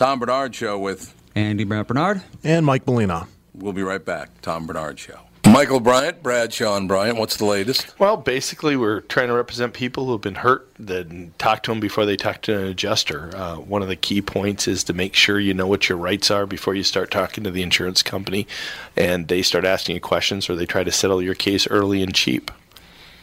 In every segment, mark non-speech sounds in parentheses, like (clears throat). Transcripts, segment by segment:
Tom Barnard Show with Andy Brant Barnard. And Mike Molina. We'll be right back. Tom Barnard Show. Michael Bryant, Bradshaw and Bryant, what's the latest? Well, basically, we're trying to represent people who have been hurt, then talk to them before they talk to an adjuster. Uh, one of the key points is to make sure you know what your rights are before you start talking to the insurance company and they start asking you questions or they try to settle your case early and cheap.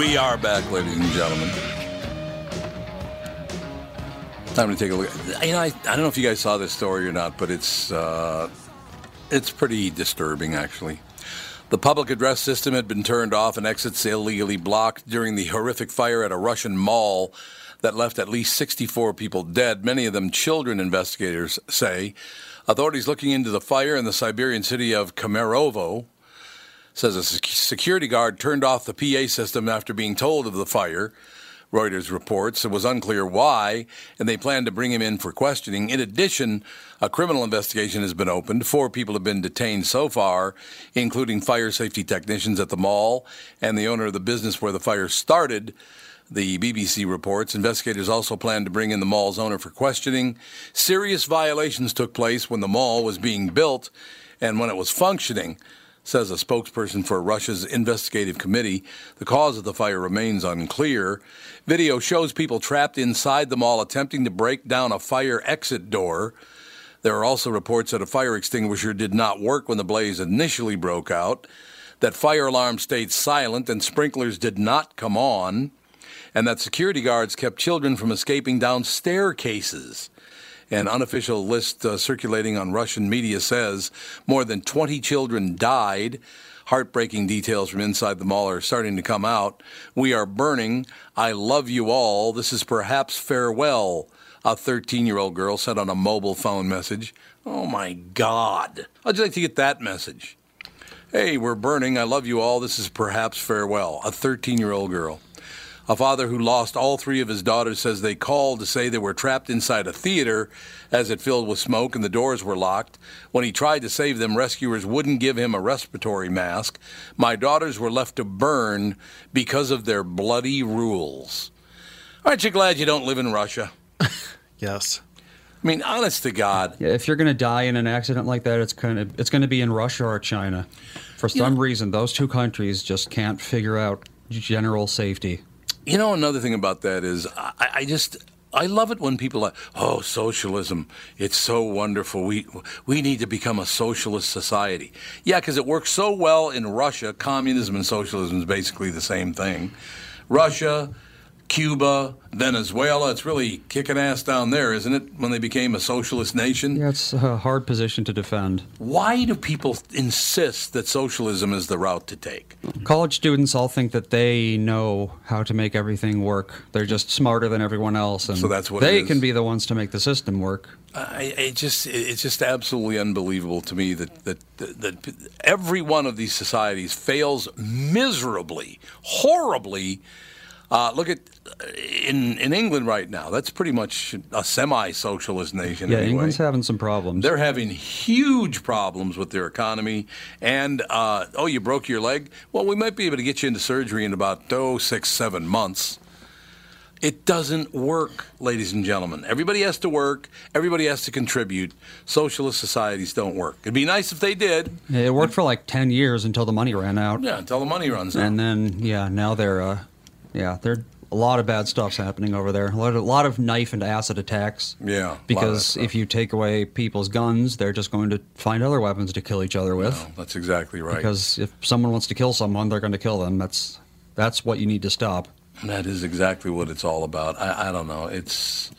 We are back, ladies and gentlemen. Time to take a look. You know, I, I don't know if you guys saw this story or not, but it's uh, it's pretty disturbing, actually. The public address system had been turned off and exits illegally blocked during the horrific fire at a Russian mall that left at least 64 people dead, many of them children, investigators say. Authorities looking into the fire in the Siberian city of Kemerovo says a security guard turned off the PA system after being told of the fire. Reuters reports it was unclear why, and they plan to bring him in for questioning. In addition, a criminal investigation has been opened. Four people have been detained so far, including fire safety technicians at the mall and the owner of the business where the fire started. The BBC reports investigators also plan to bring in the mall's owner for questioning. Serious violations took place when the mall was being built and when it was functioning says a spokesperson for Russia's investigative committee. The cause of the fire remains unclear. Video shows people trapped inside the mall attempting to break down a fire exit door. There are also reports that a fire extinguisher did not work when the blaze initially broke out, that fire alarms stayed silent and sprinklers did not come on, and that security guards kept children from escaping down staircases. An unofficial list uh, circulating on Russian media says more than 20 children died. Heartbreaking details from inside the mall are starting to come out. We are burning. I love you all. This is perhaps farewell. A 13 year old girl said on a mobile phone message. Oh my God. How'd you like to get that message? Hey, we're burning. I love you all. This is perhaps farewell. A 13 year old girl. A father who lost all three of his daughters says they called to say they were trapped inside a theater as it filled with smoke and the doors were locked. When he tried to save them, rescuers wouldn't give him a respiratory mask. My daughters were left to burn because of their bloody rules. Aren't you glad you don't live in Russia? (laughs) Yes. I mean, honest to God. Yeah, if you're going to die in an accident like that, it's kind of it's going to be in Russia or China. For some reason, those two countries just can't figure out general safety. You know, another thing about that is I, I just I love it when people are, oh, socialism, it's so wonderful. We, we need to become a socialist society. Yeah, because it works so well in Russia. Communism and socialism is basically the same thing. Russia, Cuba, Venezuela, it's really kicking ass down there, isn't it, when they became a socialist nation? Yeah, it's a hard position to defend. Why do people insist that socialism is the route to take? College students all think that they know how to make everything work. They're just smarter than everyone else, and So that's what they can be the ones to make the system work. I, it just it's just absolutely unbelievable to me that, that that that every one of these societies fails miserably, horribly. Uh, look at in in England right now. That's pretty much a semi-socialist nation. Yeah, anyway. England's having some problems. They're having huge problems with their economy. And, uh, oh, you broke your leg? Well, we might be able to get you into surgery in about, oh, six, seven months. It doesn't work, ladies and gentlemen. Everybody has to work, everybody has to contribute. Socialist societies don't work. It'd be nice if they did. Yeah, it worked for like ten years until the money ran out, Yeah, until the money runs out. and then yeah, now they're uh, yeah, they're a lot of bad stuff's happening over there. A lot of, a lot of knife and acid attacks. Yeah, a lot of that because if you take away people's guns, they're just going to find other weapons to kill each other with. No, that's exactly right. Because if someone wants to kill someone, they're going to kill them. That's that's what you need to stop. That is exactly what it's all about. I, I don't know. It's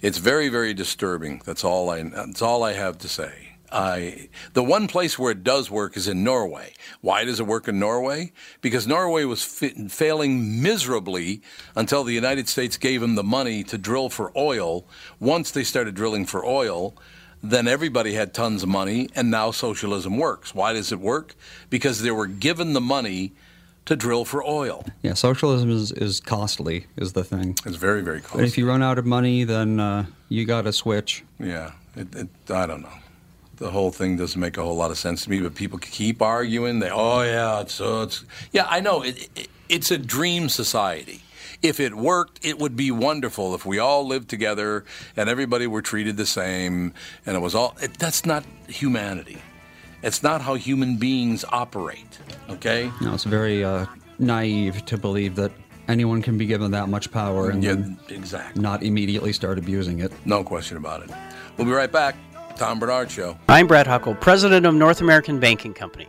it's very very disturbing. That's all I that's all I have to say. I the one place where it does work is in Norway. Why does it work in Norway? Because Norway was failing miserably until the United States gave them the money to drill for oil. Once they started drilling for oil, then everybody had tons of money, and now socialism works. Why does it work? Because they were given the money to drill for oil. Yeah, socialism is, is costly, is the thing. It's very, very And costly. if you run out of money, then uh, you got to switch. Yeah, it, it, I don't know. The whole thing doesn't make a whole lot of sense to me, but people keep arguing. They, oh yeah, it's, uh, it's yeah, I know. It, it, it's a dream society. If it worked, it would be wonderful if we all lived together and everybody were treated the same, and it was all. It, that's not humanity. It's not how human beings operate. Okay. No, it's very uh, naive to believe that anyone can be given that much power and Yeah, exactly. not immediately start abusing it. No question about it. We'll be right back. Tom Barnard Show. I'm Brad Huckle, president of North American Banking Company.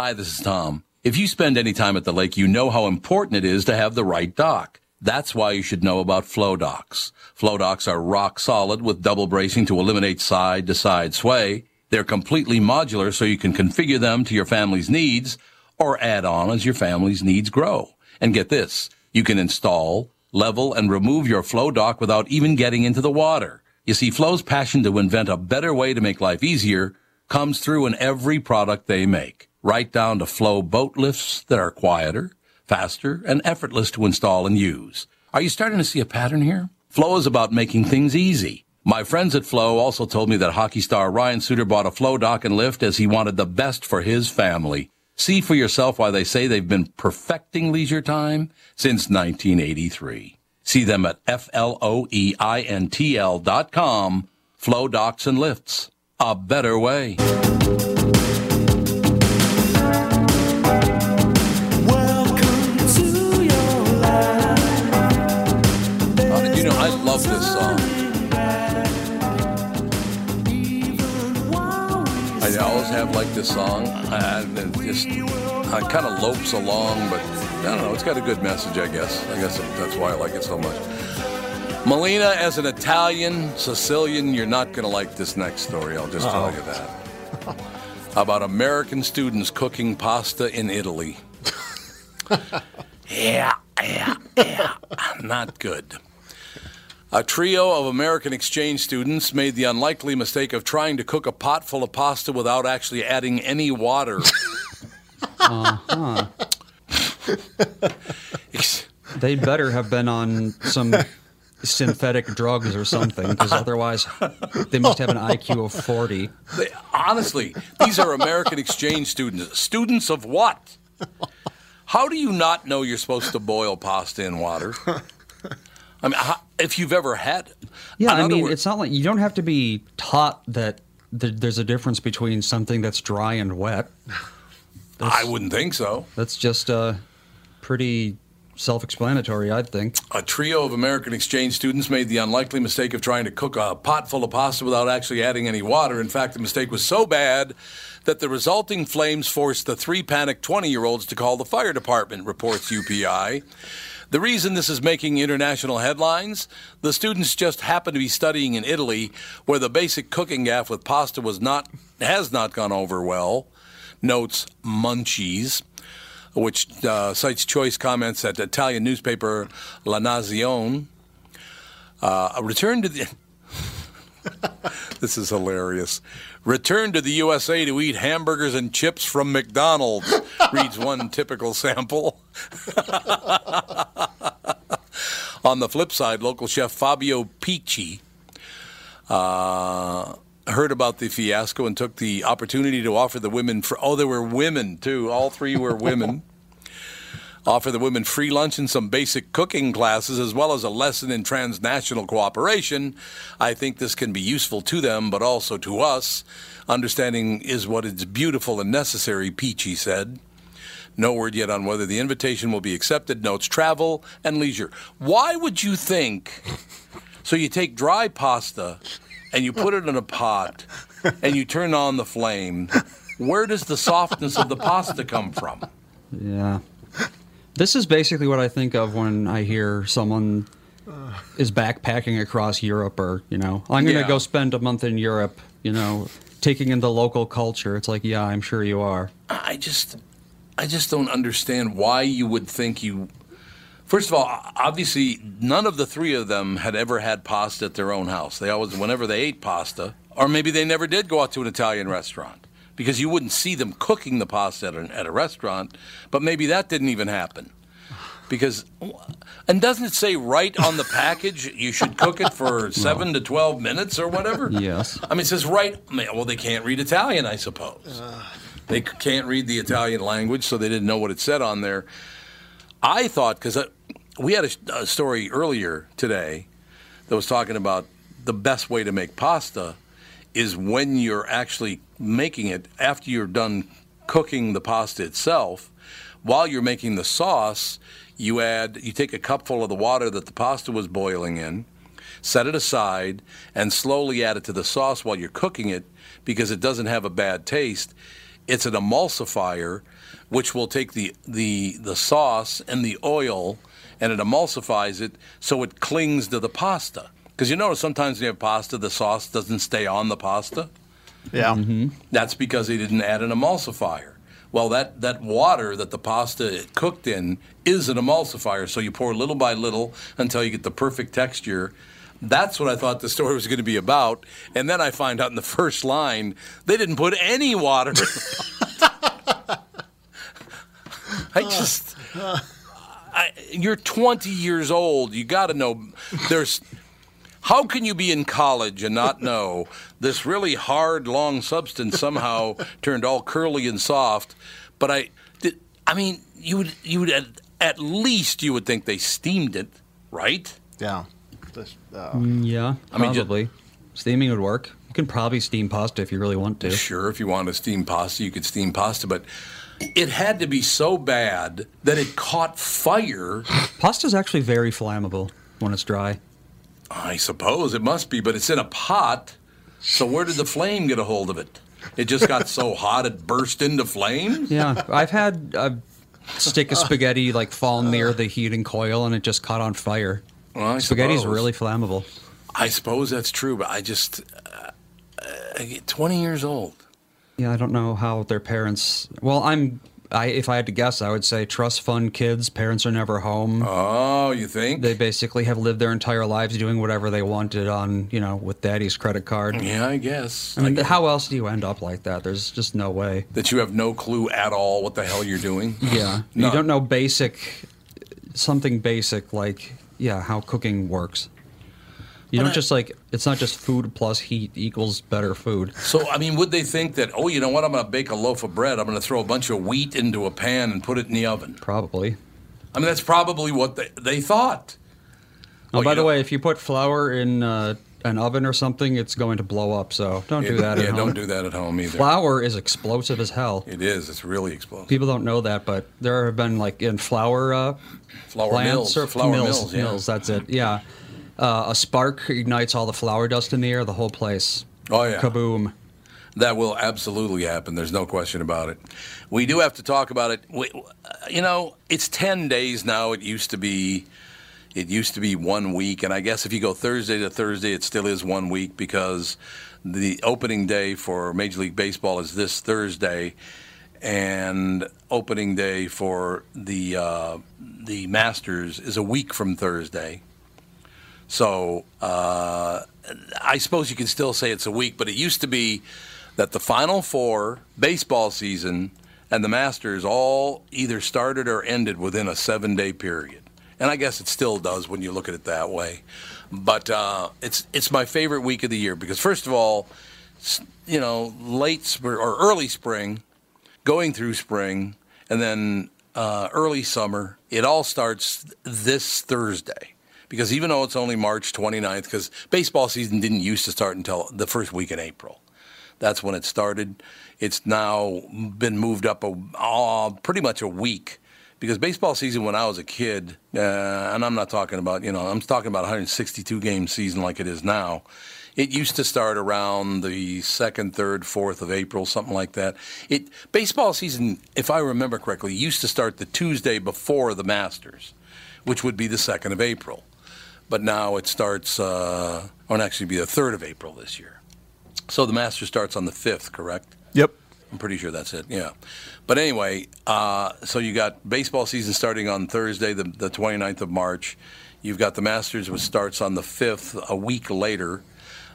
Hi, this is Tom. If you spend any time at the lake, you know how important it is to have the right dock. That's why you should know about Floe docks. Floe docks are rock solid with double bracing to eliminate side to side sway. They're completely modular so you can configure them to your family's needs or add on as your family's needs grow. And get this, you can install, level, and remove your Floe dock without even getting into the water. You see, Floe's passion to invent a better way to make life easier comes through in every product they make, right down to Floe boat lifts that are quieter, faster, and effortless to install and use. Are you starting to see a pattern here? Floe is about making things easy. My friends at Floe also told me that hockey star Ryan Suter bought a Floe dock and lift as he wanted the best for his family. See for yourself why they say they've been perfecting leisure time since 1983. See them at F-L-O-E-I-N-T-L dot com. Floe Docks and Lifts. A better way. Have liked this song. I, it just uh, kind of lopes along, but I don't know. It's got a good message, I guess. I guess that's why I like it so much. Molina, as an Italian, Sicilian, you're not going to like this next story. I'll just tell you that. About American students cooking pasta in Italy. (laughs) yeah, yeah, yeah. Not good. A trio of American exchange students made the unlikely mistake of trying to cook a pot full of pasta without actually adding any water. (laughs) uh-huh. (laughs) They better have been on some synthetic drugs or something, because otherwise they must have an IQ of 40. They, honestly, these are American exchange students. Students of what? How do you not know you're supposed to boil pasta in water? I mean, if you've ever had. Yeah, I mean, words- it's not like you don't have to be taught that th- there's a difference between something that's dry and wet. I wouldn't think so. That's just uh, pretty self explanatory, I'd think. A trio of American exchange students made the unlikely mistake of trying to cook a pot full of pasta without actually adding any water. In fact, the mistake was so bad that the resulting flames forced the three panicked 20 year olds to call the fire department, reports UPI. The reason this is making international headlines, the students just happen to be studying in Italy, where the basic cooking gaff with pasta was not has not gone over well, notes Munchies which uh, cites choice comments at the Italian newspaper La Nazione. Uh, a return to the. (laughs) this is hilarious. Return to the USA to eat hamburgers and chips from McDonald's, (laughs) reads one typical sample. (laughs) On the flip side, local chef Fabio Picchi uh, heard about the fiasco and took the opportunity to offer the women for oh there were women too all three were women (laughs) offer the women free lunch and some basic cooking classes as well as a lesson in transnational cooperation i think this can be useful to them but also to us understanding is what is beautiful and necessary Picchi said no word yet on whether the invitation will be accepted notes travel and leisure why would you think so you take dry pasta and you put it in a pot and you turn on the flame. Where does the softness of the pasta come from? Yeah. This is basically what I think of when I hear someone is backpacking across Europe or, you know, I'm going to Yeah. go spend a month in Europe, you know, taking in the local culture. It's like, yeah, I'm sure you are. I just I just don't understand why you would think you First of all, obviously none of the three of them had ever had pasta at their own house. They always whenever they ate pasta, or maybe they never did go out to an Italian restaurant because you wouldn't see them cooking the pasta at a, at a restaurant, but maybe that didn't even happen. Because, and doesn't it say right on the package you should cook it for (laughs) seven to twelve minutes or whatever? Yes. I mean, it says right. Well, they can't read Italian, I suppose. They can't read the Italian language, so they didn't know what it said on there. I thought because we had a, a story earlier today that was talking about the best way to make pasta is when you're actually making it after you're done cooking the pasta itself. While you're making the sauce, you add you take a cupful of the water that the pasta was boiling in, set it aside, and slowly add it to the sauce while you're cooking it because it doesn't have a bad taste. It's an emulsifier, which will take the the the sauce and the oil and it emulsifies it so it clings to the pasta. Because you notice sometimes when you have pasta, the sauce doesn't stay on the pasta. Yeah. Mm-hmm. That's because they didn't add an emulsifier. Well, that, that water that the pasta cooked in is an emulsifier, so you pour little by little until you get the perfect texture. That's what I thought the story was going to be about. And then I find out in the first line they didn't put any water. (laughs) I just. I, you're 20 years old. You got to know there's. How can you be in college and not know this really hard, long substance somehow (laughs) turned all curly and soft? But I, did, I mean, you would, you would at, at least you would think they steamed it, right? Yeah. This, uh, Yeah, I mean, ju- probably. Steaming would work. You can probably steam pasta if you really want to. Sure, if you want to steam pasta, you could steam pasta, but it had to be so bad that it caught fire. Pasta's actually very flammable when it's dry. I suppose it must be, but it's in a pot. So where did the flame get a hold of it? It just got so (laughs) hot it burst into flames. Yeah, I've had a stick of spaghetti like fall near the heating coil and it just caught on fire. Well, Spaghetti's suppose. really flammable. I suppose that's true, but I just uh, uh, 20 years old. Yeah, I don't know how their parents. Well, I'm. I if I had to guess, I would say trust fund kids. Parents are never home. Oh, you think? They basically have lived their entire lives doing whatever they wanted on, you know, with daddy's credit card. yeah, I guess. I mean, guess. how else do you end up like that? There's just no way. that you have no clue at all what the hell you're doing. (laughs) Yeah, No. you don't know basic, something basic like yeah how cooking works. You But don't I- just like it's not just food plus heat equals better food. So, I mean, would they think that, oh, you know what, I'm going to bake a loaf of bread, I'm going to throw a bunch of wheat into a pan and put it in the oven? Probably. I mean, that's probably what they, they thought. Oh, Oh, by the know- way, if you put flour in uh, an oven or something, it's going to blow up. So don't do that. Yeah, at home. don't do that at home either. Flour is explosive as hell. It is. It's really explosive. People don't know that, but there have been like in flour uh, Flour plants mills. or Flour mills. mills, yeah. That's it. Yeah, uh, a spark ignites all the flour dust in the air. The whole place. Oh, yeah. Kaboom! That will absolutely happen. There's no question about it. We do have to talk about it. We, you know, it's 10 days now. It used to be it used to be one week, and I guess if you go Thursday to Thursday, it still is one week because the opening day for Major League Baseball is this Thursday, and opening day for the uh, the Masters is a week from Thursday. So uh, I suppose you can still say it's a week, but it used to be that the Final Four baseball season and the Masters all either started or ended within a seven day period. And I guess it still does when you look at it that way. But uh, it's it's my favorite week of the year because first of all, you know, late spring or early spring, going through spring, and then uh, early summer. It all starts this Thursday. Because even though it's only March 29th, because baseball season didn't used to start until the first week in April. That's when it started. It's now been moved up a, uh, pretty much a week. Because baseball season when I was a kid, uh, and I'm not talking about, you know, I'm talking about 162 game season like it is now. It used to start around the second, third, fourth of April, something like that. It baseball season, if I remember correctly, used to start the Tuesday before the Masters, which would be the second of April. But now it starts, uh, or it'll actually be the third of April this year. So the Masters starts on the fifth, correct? Yep. I'm pretty sure that's it. Yeah. But anyway, uh, so you got baseball season starting on Thursday, the, the 29th of March. You've got the Masters, which starts on the 5th, a week later.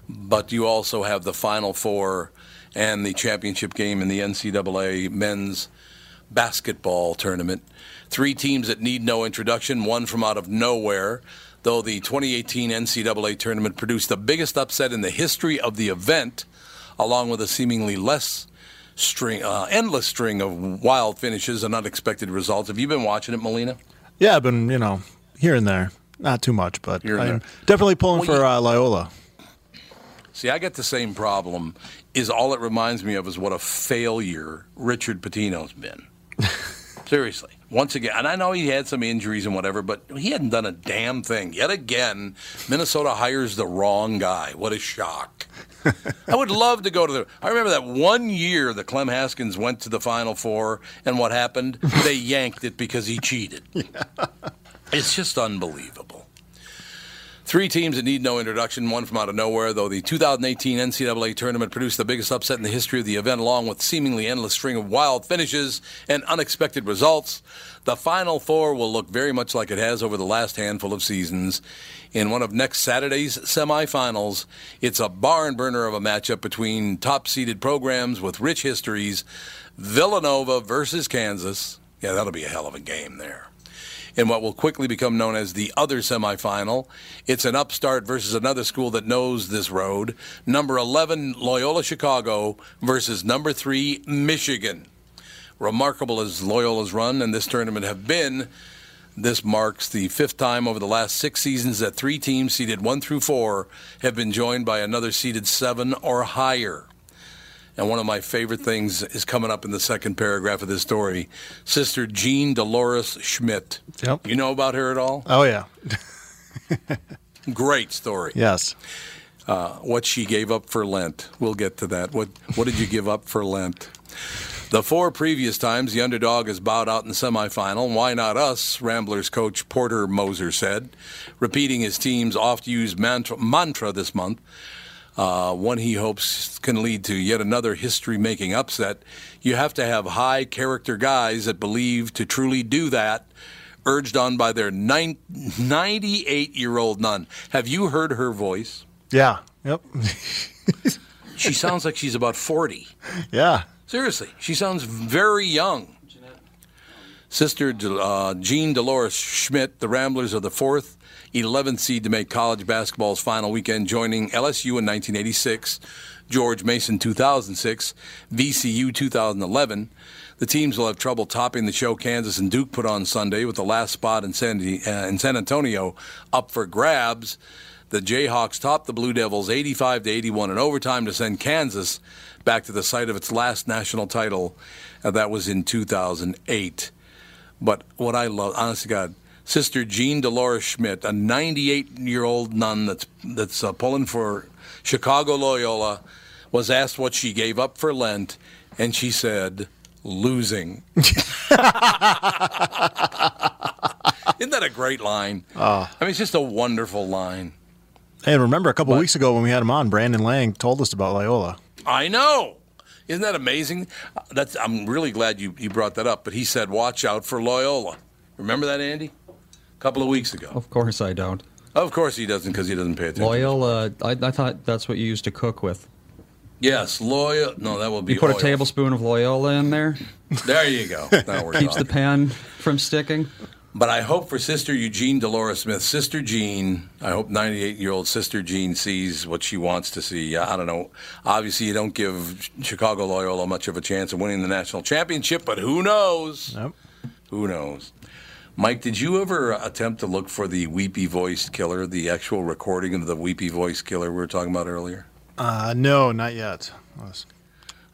But you also have the Final Four and the championship game in the NCAA men's basketball tournament. Three teams that need no introduction, one from out of nowhere. Though the 2018 NCAA tournament produced the biggest upset in the history of the event, along with a seemingly less string, uh, endless string of wild finishes and unexpected results. Have you been watching it, Molina? Yeah, I've been, you know, here and there. Not too much, but I'm definitely pulling Well, for uh, Loyola. See, I get the same problem. Is all it reminds me of is what a failure Richard Pitino's been. Seriously. Once again, and I know he had some injuries and whatever, but he hadn't done a damn thing. Yet again, Minnesota hires the wrong guy. What a shock. I would love to go to the. I remember that one year that Clem Haskins went to the Final Four, and what happened? They yanked it because he cheated. (laughs) It's just unbelievable. Three teams that need no introduction, one from out of nowhere, though the 2018 NCAA tournament produced the biggest upset in the history of the event, along with seemingly endless string of wild finishes and unexpected results. The Final Four will look very much like it has over the last handful of seasons. In one of next Saturday's semifinals, it's a barn burner of a matchup between top seeded programs with rich histories Villanova versus Kansas. Yeah, that'll be a hell of a game there in what will quickly become known as the other semifinal. It's an upstart versus another school that knows this road. Number 11, Loyola Chicago versus number 3, Michigan. Remarkable as Loyola's run and this tournament have been, this marks the fifth time over the last six seasons that three teams seeded 1 through 4 have been joined by another seeded 7 or higher. And one of my favorite things is coming up in the second paragraph of this story. Sister Jean Dolores Schmidt. Yep. You know about her at all? Oh, yeah. (laughs) Great story. Yes. Uh, what she gave up for Lent. We'll get to that. What What did you give up for Lent? The four previous times the underdog has bowed out in the semifinal. Why not us? Ramblers coach Porter Moser said, repeating his team's oft-used mantra, mantra this month. Uh, one he hopes can lead to yet another history-making upset. You have to have high-character guys that believe to truly do that. Urged on by their 98-year-old nun. Have you heard her voice? Yeah. Yep. She (laughs) sounds like she's about 40. yeah. Seriously, she sounds very young. Sister uh, Jean Dolores Schmidt, the Ramblers of the fourth 11th seed to make college basketball's final weekend, joining LSU in 1986, George Mason 2006, VCU 2011. The teams will have trouble topping the show Kansas and Duke put on Sunday, with the last spot in San, uh, in San Antonio up for grabs. The Jayhawks topped the Blue Devils 85 to 81 in overtime to send Kansas back to the site of its last national title. Uh, that was in 2008. But what I love, honestly, God, Sister Jean Dolores Schmidt, a 98 year old nun that's that's uh, pulling for Chicago Loyola, was asked what she gave up for Lent, and she said, "Losing." (laughs) Isn't that a great line? I mean, it's just a wonderful line. Hey, remember a couple weeks ago when we had him on, Brandon Lang told us about Loyola. I know. Isn't that amazing? Uh, That's I'm really glad you, you brought that up. But he said, "Watch out for Loyola." Remember that, Andy? A couple of weeks ago. Of course I don't. Of course he doesn't, because he doesn't pay attention. Loyal, uh, I, I thought that's what you used to cook with. Yes, Loyola. No, that will be. You put a tablespoon of Loyola in there, There you go. Now we're keeps the pan from sticking. But I hope for Sister Eugene Dolores Smith, Sister Jean, I hope 98 year old Sister Jean sees what she wants to see. I don't know. Obviously, you don't give Chicago Loyola much of a chance of winning the national championship, but who knows? Yep. Who knows? Mike, did you ever attempt to look for the weepy voiced killer, the actual recording of the weepy voiced killer we were talking about earlier? Uh, no, not yet. Was-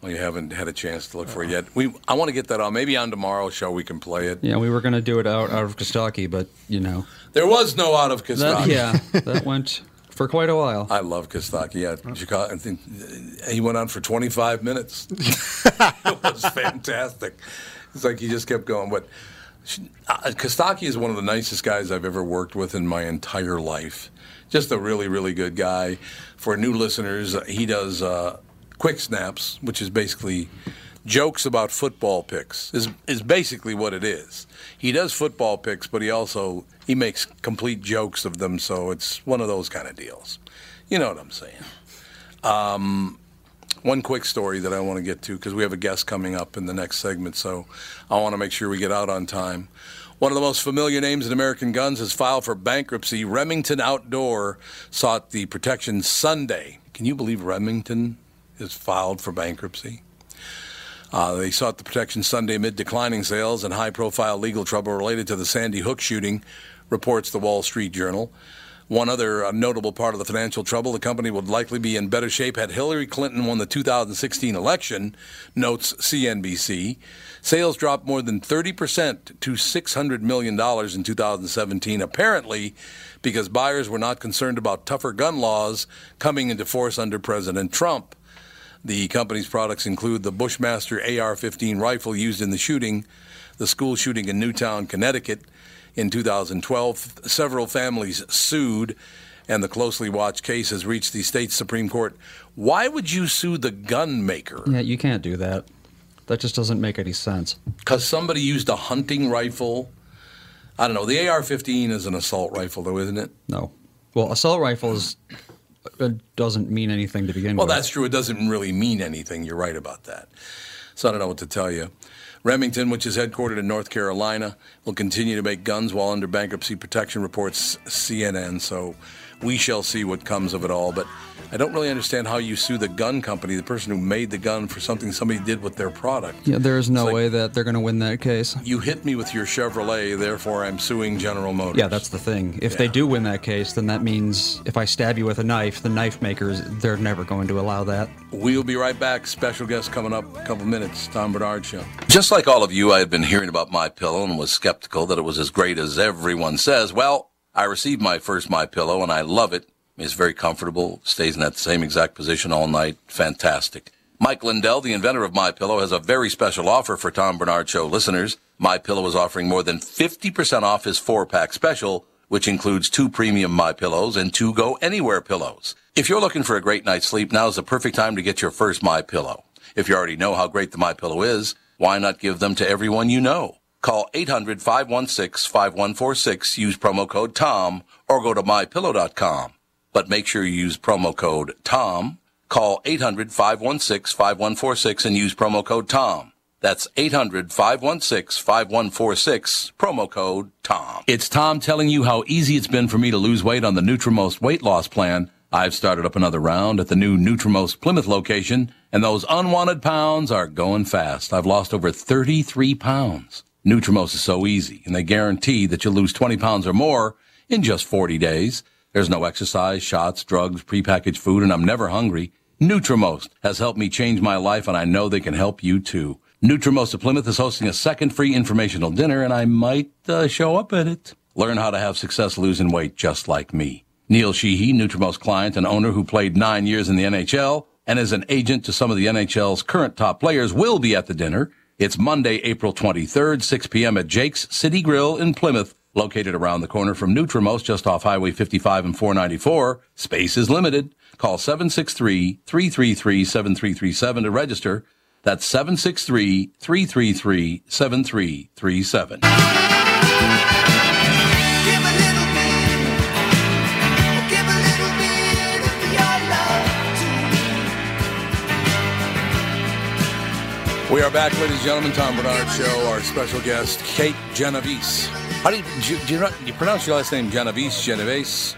Well, you haven't had a chance to look for it yet. We, I want to get that on. Maybe on tomorrow's show we can play it. Yeah, we were going to do it out, out of Kentucky, but, you know. There was no out of That, yeah, that went for quite a while. I love Kostaki. Yeah, Chicago. I think he went on for 25 minutes. (laughs) it was fantastic. It's like he just kept going. But uh, Kostaki is one of the nicest guys I've ever worked with in my entire life. Just a really, really good guy. For new listeners, he does uh, quick snaps, which is basically jokes about football picks. Is is basically what it is. He does football picks, but he also he makes complete jokes of them. So it's one of those kind of deals. You know what I'm saying? Um, one quick story that I want to get to because we have a guest coming up in the next segment, so I want to make sure we get out on time. One of the most familiar names in American Guns has filed for bankruptcy. Remington Outdoor sought the protection Sunday. Can you believe Remington is filed for bankruptcy? Uh, they sought the protection Sunday amid declining sales and high profile legal trouble related to the Sandy Hook shooting, reports the Wall Street Journal. One other uh, notable part of the financial trouble, the company would likely be in better shape had Hillary Clinton won the 2016 election, notes CNBC. Sales dropped more than 30% to $600 million in 2017, apparently because buyers were not concerned about tougher gun laws coming into force under President Trump. The company's products include the Bushmaster AR 15 rifle used in the shooting, the school shooting in Newtown, Connecticut in 2012. Several families sued, and the closely watched case has reached the state Supreme Court. Why would you sue the gun maker? Yeah, you can't do that. That just doesn't make any sense. Because somebody used a hunting rifle. I don't know. The AR 15 is an assault rifle, though, isn't it? No. Well, assault rifles uh, doesn't mean anything to begin Well, with. Well, that's true. It doesn't really mean anything. You're right about that. So I don't know what to tell you. Remington, which is headquartered in North Carolina, will continue to make guns while under bankruptcy protection, reports CNN. So we shall see what comes of it all. But I don't really understand how you sue the gun company, the person who made the gun, for something somebody did with their product. yeah, there is no like- way that they're going to win that case. You hit me with your Chevrolet, therefore I'm suing General Motors. Yeah, that's the thing. If they do win that case, then that means if I stab you with a knife, the knife makers, they're never going to allow that. We'll be right back. Special guest coming up in a couple minutes. Tom Barnard Show. Just like all of you, I had been hearing about My Pillow and was skeptical that it was as great as everyone says. Well, I received my first My Pillow and I love it. It's very comfortable, stays in that same exact position all night. Fantastic. Mike Lindell, the inventor of My Pillow, has a very special offer for Tom Barnard Show listeners. My Pillow is offering more than 50% off his four-pack special, which includes two premium My Pillows and two Go Anywhere pillows. If you're looking for a great night's sleep, now is the perfect time to get your first My Pillow. If you already know how great the My Pillow is, why not give them to everyone you know? Call 800-516-5146, use promo code TOM, or go to mypillow.com. But make sure you use promo code TOM. Call 800-516-5146 and use promo code TOM. That's 800 516 5146, promo code TOM. It's Tom telling you how easy it's been for me to lose weight on the Nutrimost weight loss plan. I've started up another round at the new Nutrimost Plymouth location, and those unwanted pounds are going fast. I've lost over 33 pounds. Nutrimost is so easy, and they guarantee that you'll lose 20 pounds or more in just 40 days. There's no exercise, shots, drugs, prepackaged food, and I'm never hungry. Nutrimost has helped me change my life, and I know they can help you too. Nutrimost of Plymouth is hosting a second free informational dinner, and I might uh, show up at it. Learn how to have success losing weight just like me. Neil Sheehy, Nutrimost client and owner who played nine years in the NHL and is an agent to some of the NHL's current top players, will be at the dinner. It's Monday, April 23rd, 6 p.m. at Jake's City Grill in Plymouth, located around the corner from Nutrimost, just off Highway 55 and 494. Space is limited. Call 763-333-7337 to register. That's 763 333 7337. Give a little bit, give a little bit of your love to me. We are back, ladies and gentlemen. Tom Barnard Show. Our special guest, Kate Genovese. How do you, do you, do you, do you pronounce your last name Genovese? Genovese?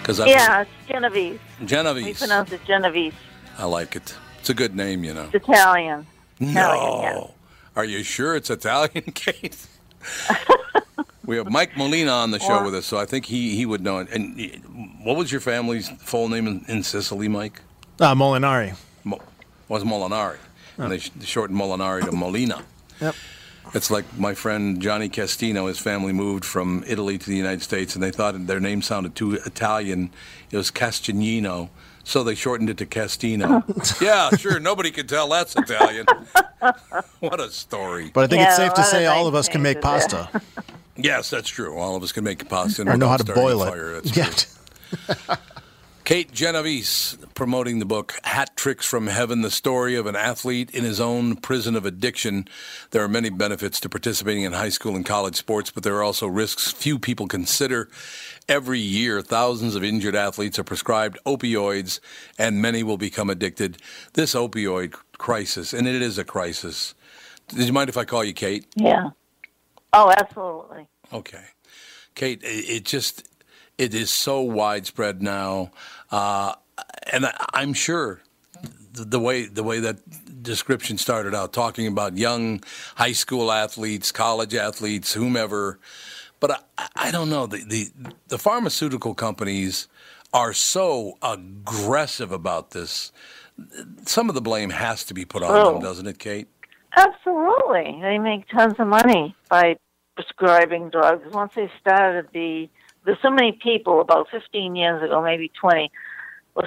Because Yeah, it's Genovese. We pronounce it Genovese. I like it. It's a good name, you know. It's Italian. Italian, No. yeah. Are you sure it's Italian, (laughs) Kate? (laughs) we have Mike Molina on the show Well- with us, so I think he, he would know it. And what was your family's full name in, in Sicily, Mike? Uh, Molinari. Mo- was Molinari. And they, sh- they shortened Molinari to Molina. Yep. It's like my friend Johnny Castino. His family moved from Italy to the United States, and they thought their name sounded too Italian. It was Castagnino, so they shortened it to Castino. (laughs) yeah, sure. Nobody could tell that's Italian. (laughs) what a story. But I think Yeah, it's safe to say all of us can make changes there. pasta (laughs) Yes, that's true. All of us can make pasta and or know how to boil a it. Fire. That's yeah. Kate Genovese promoting the book Hat Tricks from Heaven, the story of an athlete in his own prison of addiction. There are many benefits to participating in high school and college sports, but there are also risks few people consider. Every year, thousands of injured athletes are prescribed opioids, and many will become addicted. This opioid crisis, and it is a crisis. Did you mind if I call you Kate? Yeah. Oh, absolutely. Okay, Kate, it just it is so widespread now, uh, and I, I'm sure the, the way the way that description started out, talking about young high school athletes, college athletes, whomever. But I, I don't know the, the the pharmaceutical companies are so aggressive about this. Some of the blame has to be put on them, Oh. doesn't it, Kate? Absolutely. They make tons of money by prescribing drugs. Once they started the, there's so many people about 15 years ago, maybe 20, with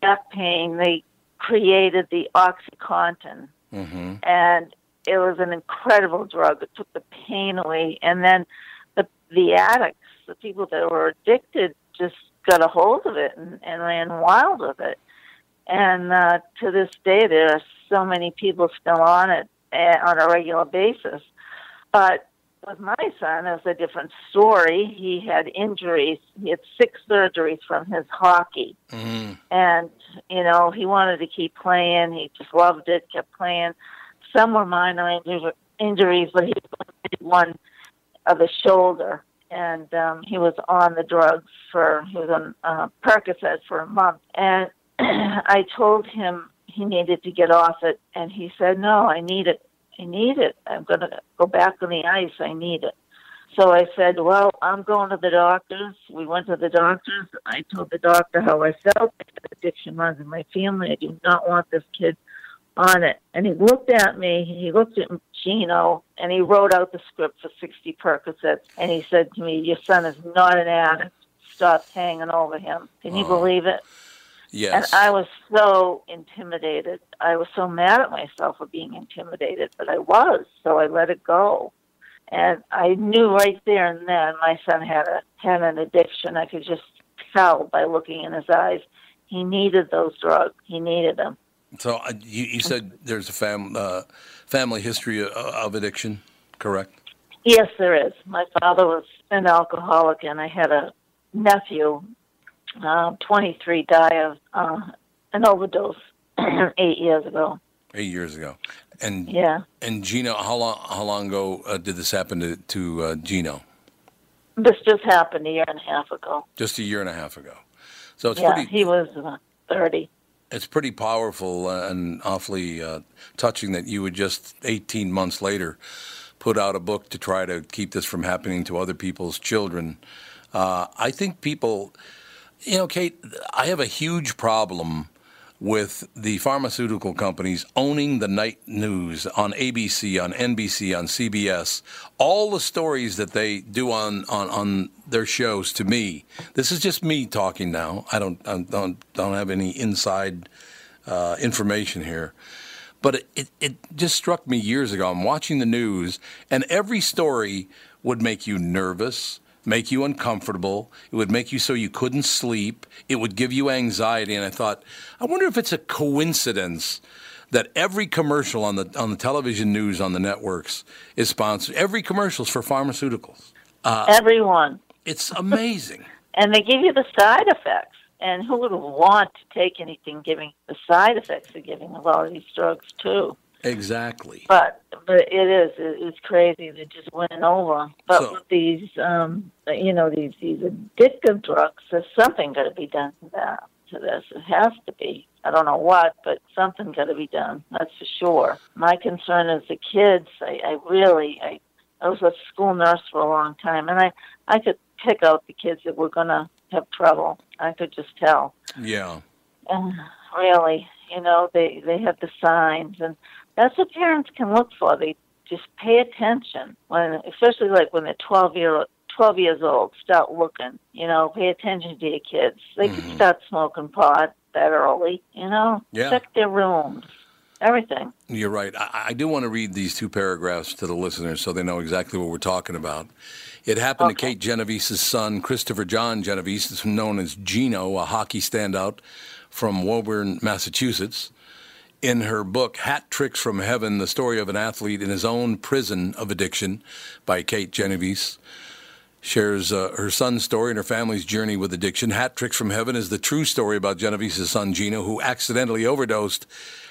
back pain, they created the OxyContin. Mm-hmm. And it was an incredible drug. It took the pain away. And then the, the addicts, the people that were addicted, just got a hold of it and, and ran wild with it. And uh, to this day, there are so many people still on it uh, on a regular basis. But with my son, it was a different story. He had injuries. He had six surgeries from his hockey. Mm-hmm. And, you know, he wanted to keep playing. He just loved it, kept playing. Some were minor inju- injuries, but he had one of the shoulder. And um, he was on the drugs for, he was on uh, Percocet for a month. And (clears throat) I told him he needed to get off it. And he said, no, I need it. I need it. I'm going to go back on the ice. I need it. So I said, Well, I'm going to the doctors. We went to the doctors. I told the doctor how I felt. I said, Addiction runs in my family. I do not want this kid on it. And he looked at me. He looked at Gino and he wrote out the script for 60 Percocets. And he said to me, Your son is not an addict. Stop hanging over him. Can you Oh. believe it? Yes. And I was so intimidated. I was so mad at myself for being intimidated, but I was. So I let it go. And I knew right there and then my son had a had an addiction. I could just tell by looking in his eyes. He needed those drugs. He needed them. So uh, you, you said there's a fam, uh, family history of, of addiction, correct? Yes, there is. My father was an alcoholic, and I had a nephew, uh, 23, die of uh, an overdose (clears throat) eight years ago. Eight years ago. And Yeah. and Gino, how long how long ago uh, did this happen to to uh, Gino? This just happened a year and a half ago. Just a year and a half ago. So it's yeah, pretty he was uh, 30. it's pretty powerful and awfully uh, touching that you would just 18 months later put out a book to try to keep this from happening to other people's children. Uh, I think people, you know, Kate, I have a huge problem with the pharmaceutical companies owning the night news on ABC, on NBC, on CBS. All the stories that they do on, on, on their shows to me, this is just me talking now. I don't, I don't, don't have any inside uh, information here. But it, it, it just struck me years ago. I'm watching the news, and every story would make you nervous, make you uncomfortable. It would make you so you couldn't sleep. It would give you anxiety. And I thought, I wonder if it's a coincidence that every commercial on the on the television news on the networks is sponsored. Every commercial is for pharmaceuticals. Uh, Everyone. It's amazing. (laughs) And they give you the side effects. And who would want to take anything giving the side effects of giving a lot of these drugs too? Exactly. But but it is it's crazy that just went over. But So- with these um you know these these addictive drugs, there's something got to be done to that to this. It has to be. I don't know what, but something got to be done. That's for sure. My concern is the kids. I, I really I I was a school nurse for a long time, and I I could pick out the kids that were gonna have trouble. I could just tell Yeah. and really, you know, they they have the signs, and that's what parents can look for. They just pay attention when, especially like when they're twelve year twelve years old. Start looking, you know, pay attention to your kids. They Mm-hmm. can start smoking pot that early, you know. Yeah. Check their rooms, everything. You're right. I, I do want to read these two paragraphs to the listeners so they know exactly what we're talking about. It happened to Kate Genovese's son, Christopher John Genovese, is known as Gino, a hockey standout from Woburn, Massachusetts. In her book, Hat Tricks from Heaven, the story of an athlete in his own prison of addiction by Kate Genovese shares uh, her son's story and her family's journey with addiction. Hat Tricks from Heaven is the true story about Genovese's son Gino, who accidentally overdosed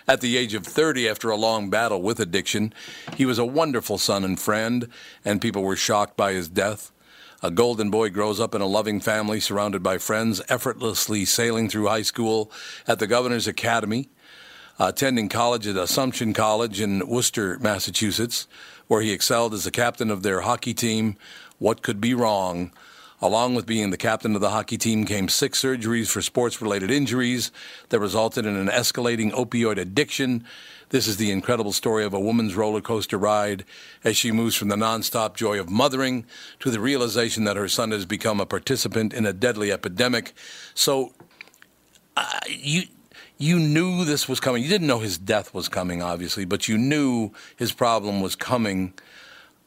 at the age of 30 after a long battle with addiction. He was a wonderful son and friend, and people were shocked by his death. A golden boy grows up in a loving family surrounded by friends, effortlessly sailing through high school at the Governor's Academy attending college at Assumption College in Worcester, Massachusetts, where he excelled as the captain of their hockey team. What could be wrong? Along with being the captain of the hockey team came six surgeries for sports related injuries that resulted in an escalating opioid addiction. This is the incredible story of a woman's roller coaster ride as she moves from the nonstop joy of mothering to the realization that her son has become a participant in a deadly epidemic. So, uh, you you knew this was coming. You didn't know his death was coming, obviously, but you knew his problem was coming.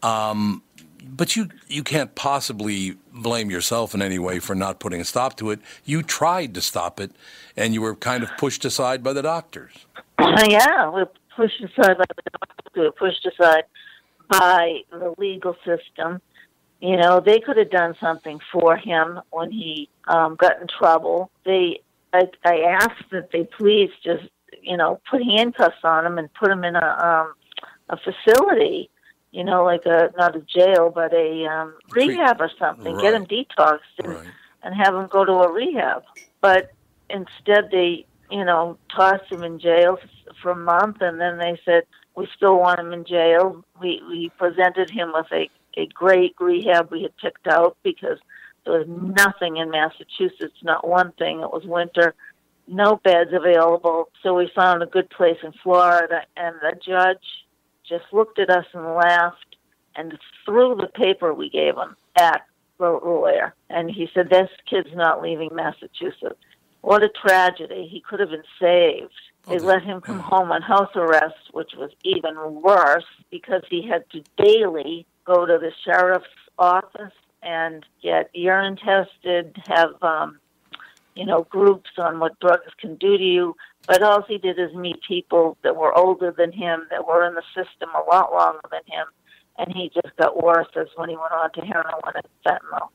Um, but you you can't possibly blame yourself in any way for not putting a stop to it. You tried to stop it, and you were kind of pushed aside by the doctors. (laughs) yeah, we're pushed aside by the doctors. We were pushed aside by the legal system. You know, they could have done something for him when he um, got in trouble. They, I, I asked that they please just, you know, put handcuffs on him and put him in a um, a facility. You know, like a not a jail, but a um, rehab or something. Get him detoxed and Right. and have him go to a rehab. But instead, they, you know, tossed him in jail for a month, and then they said we still want him in jail. We we presented him with a a great rehab we had picked out because there was nothing in Massachusetts, not one thing. It was winter, no beds available. So we found a good place in Florida, and the judge just looked at us and laughed and threw the paper we gave him at the lawyer. And he said, This kid's not leaving Massachusetts. What a tragedy. He could have been saved. They let him come home on house arrest, which was even worse because he had to daily go to the sheriff's office and get urine tested, have, um, you know, groups on what drugs can do to you. But all he did is meet people that were older than him, that were in the system a lot longer than him. And he just got worse as when he went on to heroin and fentanyl.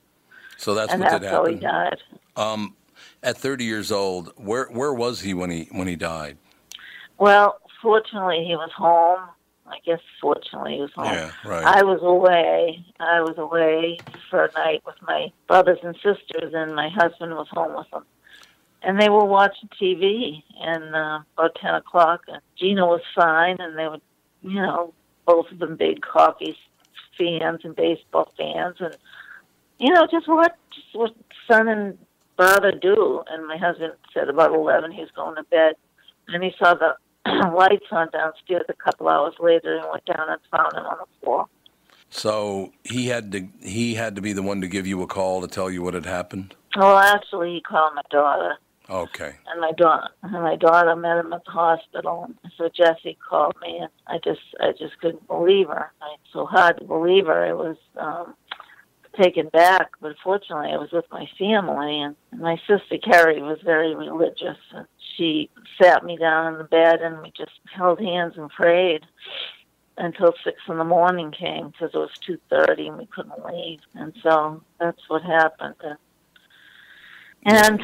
So that's and what that's did how he happen. died. Um, at 30 years old, where where was he when he when he died? Well, fortunately, he was home. I guess fortunately he was home. Yeah, right. I was away. I was away for a night with my brothers and sisters, and my husband was home with them. And they were watching TV, and uh, about ten o'clock, and Gino was fine, and they were, you know, both of them big hockey fans and baseball fans, and you know, just what just what son and father do. And my husband said about eleven he was going to bed, and he saw the (clears throat) lights on downstairs a couple hours later, and went down and found him on the floor. So he had to he had to be the one to give you a call to tell you what had happened. Well, actually, he called my daughter, Okay. and my daughter and my daughter met him at the hospital. And so Jesse called me, and I just I just couldn't believe her. I, so hard to believe her. It was um, taken back, but fortunately, I was with my family, and my sister Carrie was very religious, and she sat me down in the bed, and we just held hands and prayed until six in the morning came because it was two thirty and we couldn't leave, and so that's what happened. And and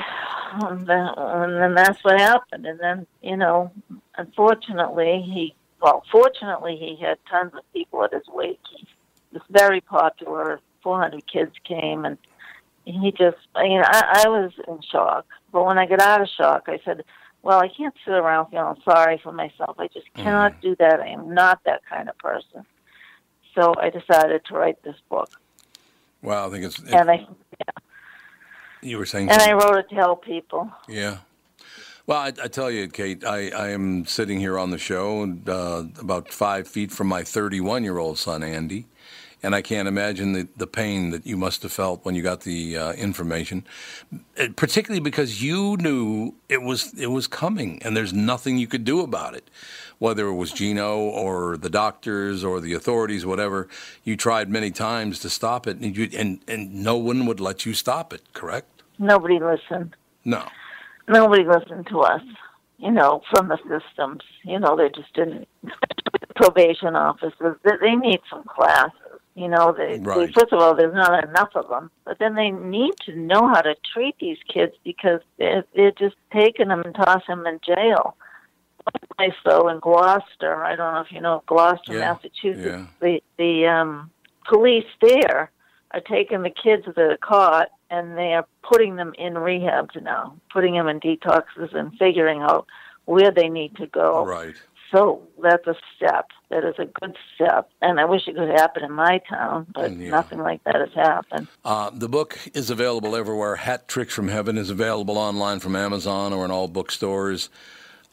um, that, and then that's what happened. And then, you know, unfortunately, he, well, fortunately, he had tons of people at his wake. He was very popular. 400 kids came, and he just, you know, I, I was in shock. But when I got out of shock, I said, well, I can't sit around feeling sorry for myself. I just cannot do that. I am not that kind of person. So I decided to write this book. Well, I think it's. And I, you were saying. and I wrote it to help people. Yeah. Well, I, I tell you, Kate, I, I am sitting here on the show uh, about five feet from my 31 year old son, Andy. And I can't imagine the, the pain that you must have felt when you got the uh, information, Uh, particularly because you knew it was it was coming, and there's nothing you could do about it. Whether it was Gino or the doctors or the authorities, whatever, you tried many times to stop it, and, you, and and no one would let you stop it. Correct? Nobody listened. No. nobody listened to us, you know, from the systems. You know, they just didn't. Probation officers, they, they need some classes. You know, they, Right. they, first of all, there's not enough of them, but then they need to know how to treat these kids because they're, they're just taking them and tossing them in jail. One place, though, in Gloucester, I don't know if you know Gloucester, Yeah, Massachusetts, yeah. the the um, police there are taking the kids that are caught and they are putting them in rehabs now, putting them in detoxes and figuring out where they need to go. Right. So that's a step. That is a good step. And I wish it could happen in my town, but yeah. nothing like that has happened. Uh, the book is available everywhere. Hat Tricks from Heaven is available online from Amazon or in all bookstores.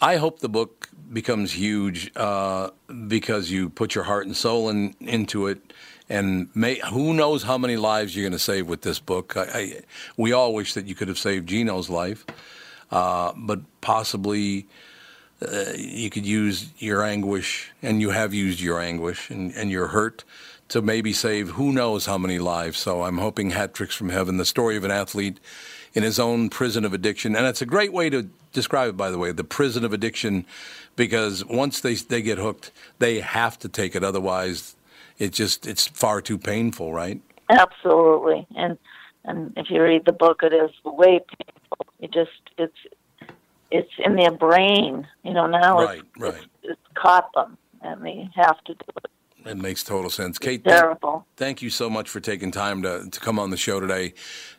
I hope the book becomes huge uh, because you put your heart and soul in, into it. And may, who knows how many lives you're going to save with this book? I, I, we all wish that you could have saved Gino's life, uh, but possibly uh, you could use your anguish, and you have used your anguish and, and your hurt to maybe save who knows how many lives. So I'm hoping Hat Tricks from Heaven, the story of an athlete in his own prison of addiction. And it's a great way to describe it, by the way, the prison of addiction, because once they, they get hooked, they have to take it. Otherwise, it just, it's far too painful, right? Absolutely. And and if you read the book, it is way painful. It just it's it's in their brain. You know now Right, it's, right. it's it's caught them, and they have to do it. It makes total sense. Kate, thank, Terrible. thank you so much for taking time to, to come on the show today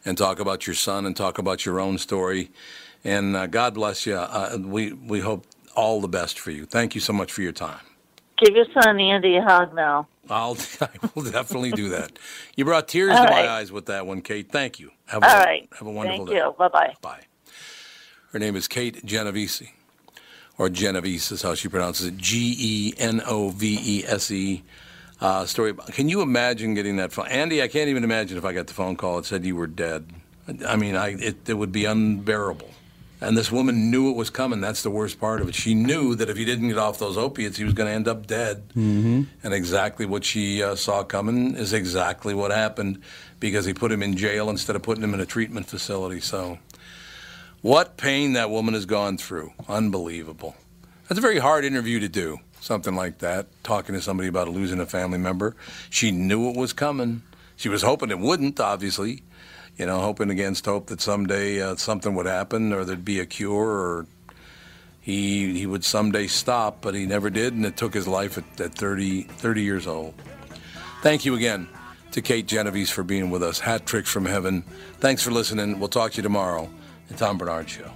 and talk about your son and talk about your own story. And uh, God bless you. Uh, we, we hope all the best for you. Thank you so much for your time. Give your son Andy a hug now. I'll, (laughs) I will definitely do that. You brought tears All to my eyes with that one, Kate. Thank you. Have a, All right. Have a wonderful Thank day. you. Bye bye. Bye. Her name is Kate Genovese, or Genovese is how she pronounces it. G E N O V E S E. Uh, story. about- Can you imagine getting that phone, Andy? I can't even imagine if I got the phone call that said you were dead. I mean, I it, it would be unbearable. And this woman knew it was coming. That's the worst part of it. She knew that if he didn't get off those opiates, he was going to end up dead. Mm-hmm. And exactly what she uh, saw coming is exactly what happened because he put him in jail instead of putting him in a treatment facility. So, what pain that woman has gone through. Unbelievable. That's a very hard interview to do, something like that, talking to somebody about losing a family member. She knew it was coming. She was hoping it wouldn't, obviously. You know, hoping against hope that someday uh, something would happen or there'd be a cure or, he he would someday stop, but he never did, and it took his life at, at 30, 30 years old. Thank you again to Kate Genovese for being with us. Hat trick from heaven. Thanks for listening. We'll talk to you tomorrow. The Tom Barnard Show.